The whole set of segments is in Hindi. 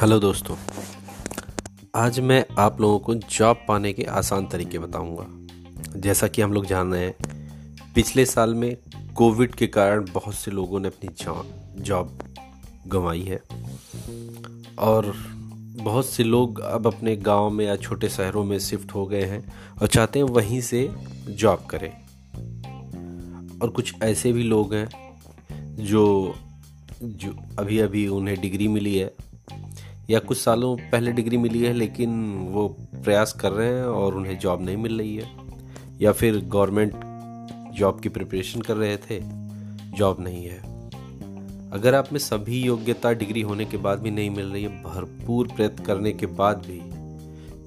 हेलो दोस्तों, आज मैं आप लोगों को जॉब पाने के आसान तरीके बताऊँगा। जैसा कि हम लोग जान रहे हैं, पिछले साल में कोविड के कारण बहुत से लोगों ने अपनी जॉब गंवाई है। और बहुत से लोग अब अपने गाँव में या छोटे शहरों में शिफ्ट हो गए हैं और चाहते हैं वहीं से जॉब करें। और कुछ ऐसे भी लोग हैं जो जो अभी अभी उन्हें डिग्री मिली है। या कुछ सालों पहले डिग्री मिली है, लेकिन वो प्रयास कर रहे हैं और उन्हें जॉब नहीं मिल रही है। या फिर गवर्नमेंट जॉब की प्रिपरेशन कर रहे थे, जॉब नहीं है। अगर आप में सभी योग्यता डिग्री होने के बाद भी नहीं मिल रही है, भरपूर प्रयत्न करने के बाद भी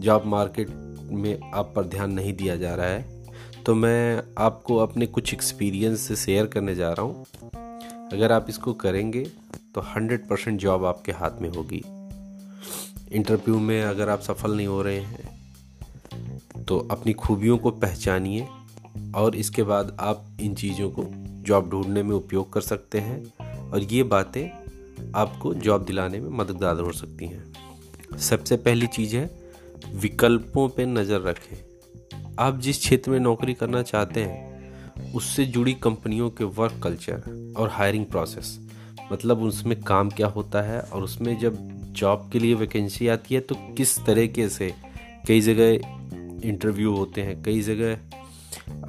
जॉब मार्केट में आप पर ध्यान नहीं दिया जा रहा है तो मैं आपको अपने कुछ एक्सपीरियंस से शेयर करने जा रहा हूँ। अगर आप इसको करेंगे तो 100 परसेंट जॉब आपके हाथ में होगी। इंटरव्यू में अगर आप सफल नहीं हो रहे हैं तो अपनी खूबियों को पहचानिए और इसके बाद आप इन चीज़ों को जॉब ढूँढने में उपयोग कर सकते हैं और ये बातें आपको जॉब दिलाने में मददगार हो सकती हैं। सबसे पहली चीज़ है, विकल्पों पर नज़र रखें। आप जिस क्षेत्र में नौकरी करना चाहते हैं, उससे जुड़ी कंपनियों के वर्क कल्चर और हायरिंग प्रोसेस मतलब उसमें काम क्या होता है और उसमें जब जॉब के लिए वैकेंसी आती है तो किस तरीके से कई जगह इंटरव्यू होते हैं, कई जगह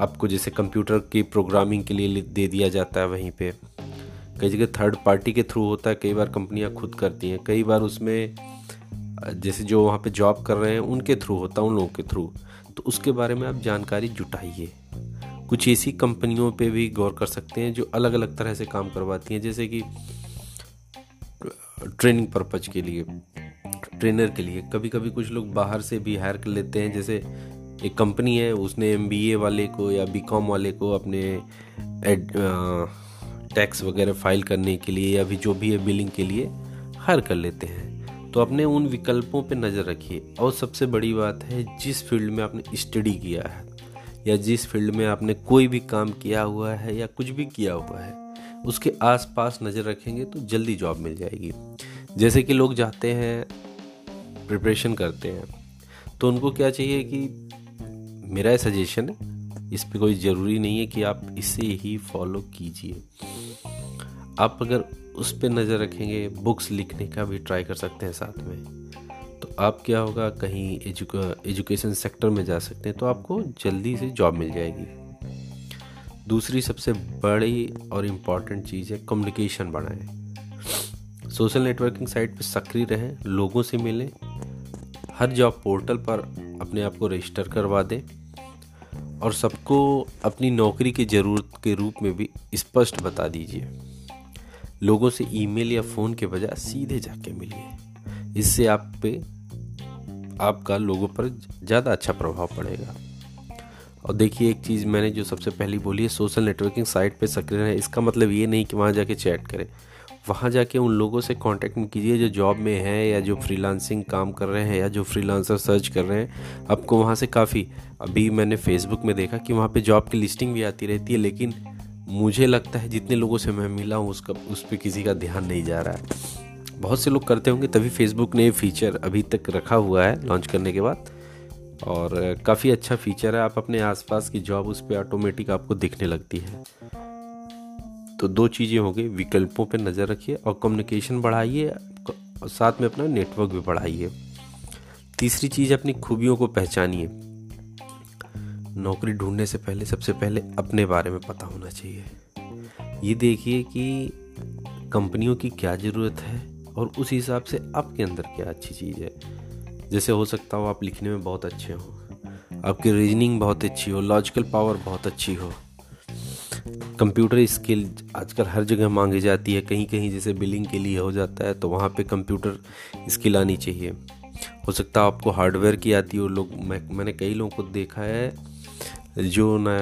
आपको जैसे कंप्यूटर की प्रोग्रामिंग के लिए दे दिया जाता है वहीं पे। कई जगह थर्ड पार्टी के थ्रू होता है, कई बार कंपनियाँ खुद करती हैं, कई बार उसमें, जैसे जो वहाँ पे जॉब कर रहे हैं, उनके थ्रू होता है, उन लोगों के थ्रू तो उसके बारे में आप जानकारी जुटाइए। कुछ ऐसी कंपनियों पे भी गौर कर सकते हैं, जो अलग अलग तरह से काम करवाती हैं, जैसे कि ट्रेनिंग पर्पज के लिए ट्रेनर के लिए। कभी कभी कुछ लोग बाहर से भी हायर कर लेते हैं। जैसे एक कंपनी है उसने एमबीए वाले को या बी वाले को अपने एड, टैक्स वगैरह फ़ाइल करने के लिए या भी जो भी है बिलिंग के लिए हायर कर लेते हैं। तो अपने उन विकल्पों पे नज़र रखिए। और सबसे बड़ी बात है जिस फ़ील्ड में आपने स्टडी किया है या जिस फ़ील्ड में आपने कोई भी काम किया हुआ है या कुछ भी किया हुआ है उसके आसपास नज़र रखेंगे तो जल्दी जॉब मिल जाएगी। जैसे कि लोग जाते हैं प्रिपरेशन करते हैं तो उनको क्या चाहिए कि मेरा सजेशन है, इस पर कोई ज़रूरी नहीं है कि आप इसे ही फॉलो कीजिए। आप अगर उस पर नज़र रखेंगे बुक्स लिखने का भी ट्राई कर सकते हैं साथ में तो आप क्या होगा, कहीं एजुकेशन सेक्टर में जा सकते हैं तो आपको जल्दी से जॉब मिल जाएगी। दूसरी सबसे बड़ी और इंपॉर्टेंट चीज़ है कम्युनिकेशन बढ़ाएँ। सोशल नेटवर्किंग साइट पर सक्रिय रहें, लोगों से मिलें, हर जॉब पोर्टल पर अपने आप को रजिस्टर करवा दें और सबको अपनी नौकरी की ज़रूरत के रूप में भी स्पष्ट बता दीजिए। लोगों से ईमेल या फ़ोन के बजाय सीधे जाके मिलिए। इससे आप पे आपका लोगों पर ज़्यादा अच्छा प्रभाव पड़ेगा। और देखिए, एक चीज़ मैंने जो सबसे पहली बोली है सोशल नेटवर्किंग साइट पे सक्रिय है इसका मतलब ये नहीं कि वहाँ जाके चैट करें। वहाँ जाके उन लोगों से कांटेक्ट में कीजिए जो जॉब में है या जो फ्रीलांसिंग काम कर रहे हैं या जो फ्रीलांसर सर्च कर रहे हैं। आपको वहाँ से काफ़ी, अभी मैंने फेसबुक में देखा कि वहाँ पे जॉब की लिस्टिंग भी आती रहती है, लेकिन मुझे लगता है जितने लोगों से मैं मिला हूँ, उसका, उस पर किसी का ध्यान नहीं जा रहा है। बहुत से लोग करते होंगे, तभी फेसबुक ने ये फीचर अभी तक रखा हुआ है लॉन्च करने के बाद। और काफ़ी अच्छा फीचर है। आप अपने आसपास की जॉब उस पर ऑटोमेटिक आपको दिखने लगती है। तो दो चीज़ें हो गई। विकल्पों पर नज़र रखिए और कम्युनिकेशन बढ़ाइए और साथ में अपना नेटवर्क भी बढ़ाइए। तीसरी चीज़, अपनी खूबियों को पहचानिए। नौकरी ढूँढने से पहले, सबसे पहले अपने बारे में पता होना चाहिए। ये देखिए कि कंपनियों की क्या ज़रूरत है और उस हिसाब से आपके अंदर क्या अच्छी चीज़ है। जैसे हो सकता हो आप लिखने में बहुत अच्छे हो। आपकी रीजनिंग बहुत अच्छी हो लॉजिकल पावर बहुत अच्छी हो। कंप्यूटर स्किल आजकल हर जगह मांगी जाती है कहीं कहीं जैसे बिलिंग के लिए हो जाता है तो वहाँ पे कंप्यूटर स्किल आनी चाहिए। हो सकता है आपको हार्डवेयर की आती हो, लोग, मैं, मैंने कई लोगों को देखा है, जो ना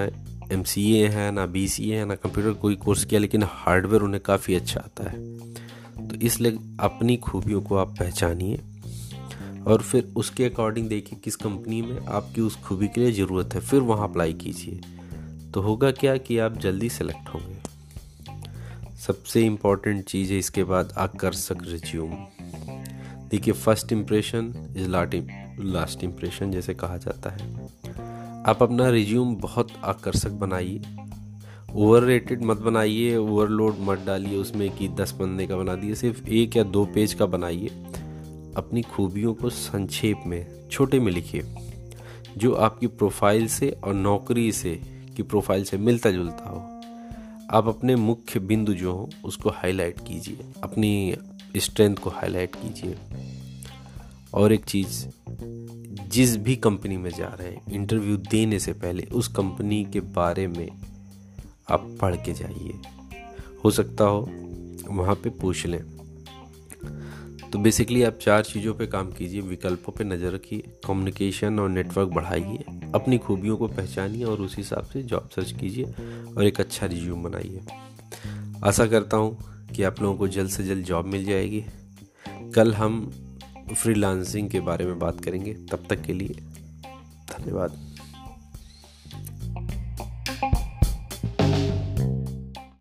एम सी ए है, ना बी सी ए है, ना कंप्यूटर कोई कोर्स किया, लेकिन हार्डवेयर उन्हें काफ़ी अच्छा आता है। तो इसलिए अपनी खूबियों को आप पहचानिए। और फिर उसके अकॉर्डिंग देखिए किस कंपनी में आपकी उस खूबी के लिए ज़रूरत है, फिर वहाँ अप्लाई कीजिए। तो होगा क्या कि आप जल्दी सेलेक्ट होंगे। सबसे इंपॉर्टेंट चीज़ है इसके बाद आकर्षक रिज्यूम देखिए first impression is last impression जैसे कहा जाता है। आप अपना रिज्यूम बहुत आकर्षक बनाइए। ओवर रेटेड मत बनाइए ओवरलोड मत डालिए, उसमें कि दस बंदे का बना दिए, सिर्फ़ एक या दो पेज का बनाइए। अपनी खूबियों को संक्षेप में, छोटे में लिखिए, जो आपकी प्रोफ़ाइल से और नौकरी से, की प्रोफ़ाइल से मिलता जुलता हो। आप अपने मुख्य बिंदु जो हो, उसको हाईलाइट कीजिए। अपनी स्ट्रेंथ को हाईलाइट कीजिए। और एक चीज़, जिस भी कंपनी में जा रहे हैं, इंटरव्यू देने से पहले उस कंपनी के बारे में आप पढ़ के जाइए। हो सकता हो, वहाँ पे पूछ लें। तो बेसिकली आप चार चीज़ों पे काम कीजिए, विकल्पों पे नज़र रखिए कम्युनिकेशन और नेटवर्क बढ़ाइए, अपनी खूबियों को पहचानिए और उस हिसाब से जॉब सर्च कीजिए और एक अच्छा रिज्यूम बनाइए। आशा करता हूँ कि आप लोगों को जल्द से जल्द जॉब मिल जाएगी। कल हम फ्रीलांसिंग के बारे में बात करेंगे। तब तक के लिए धन्यवाद।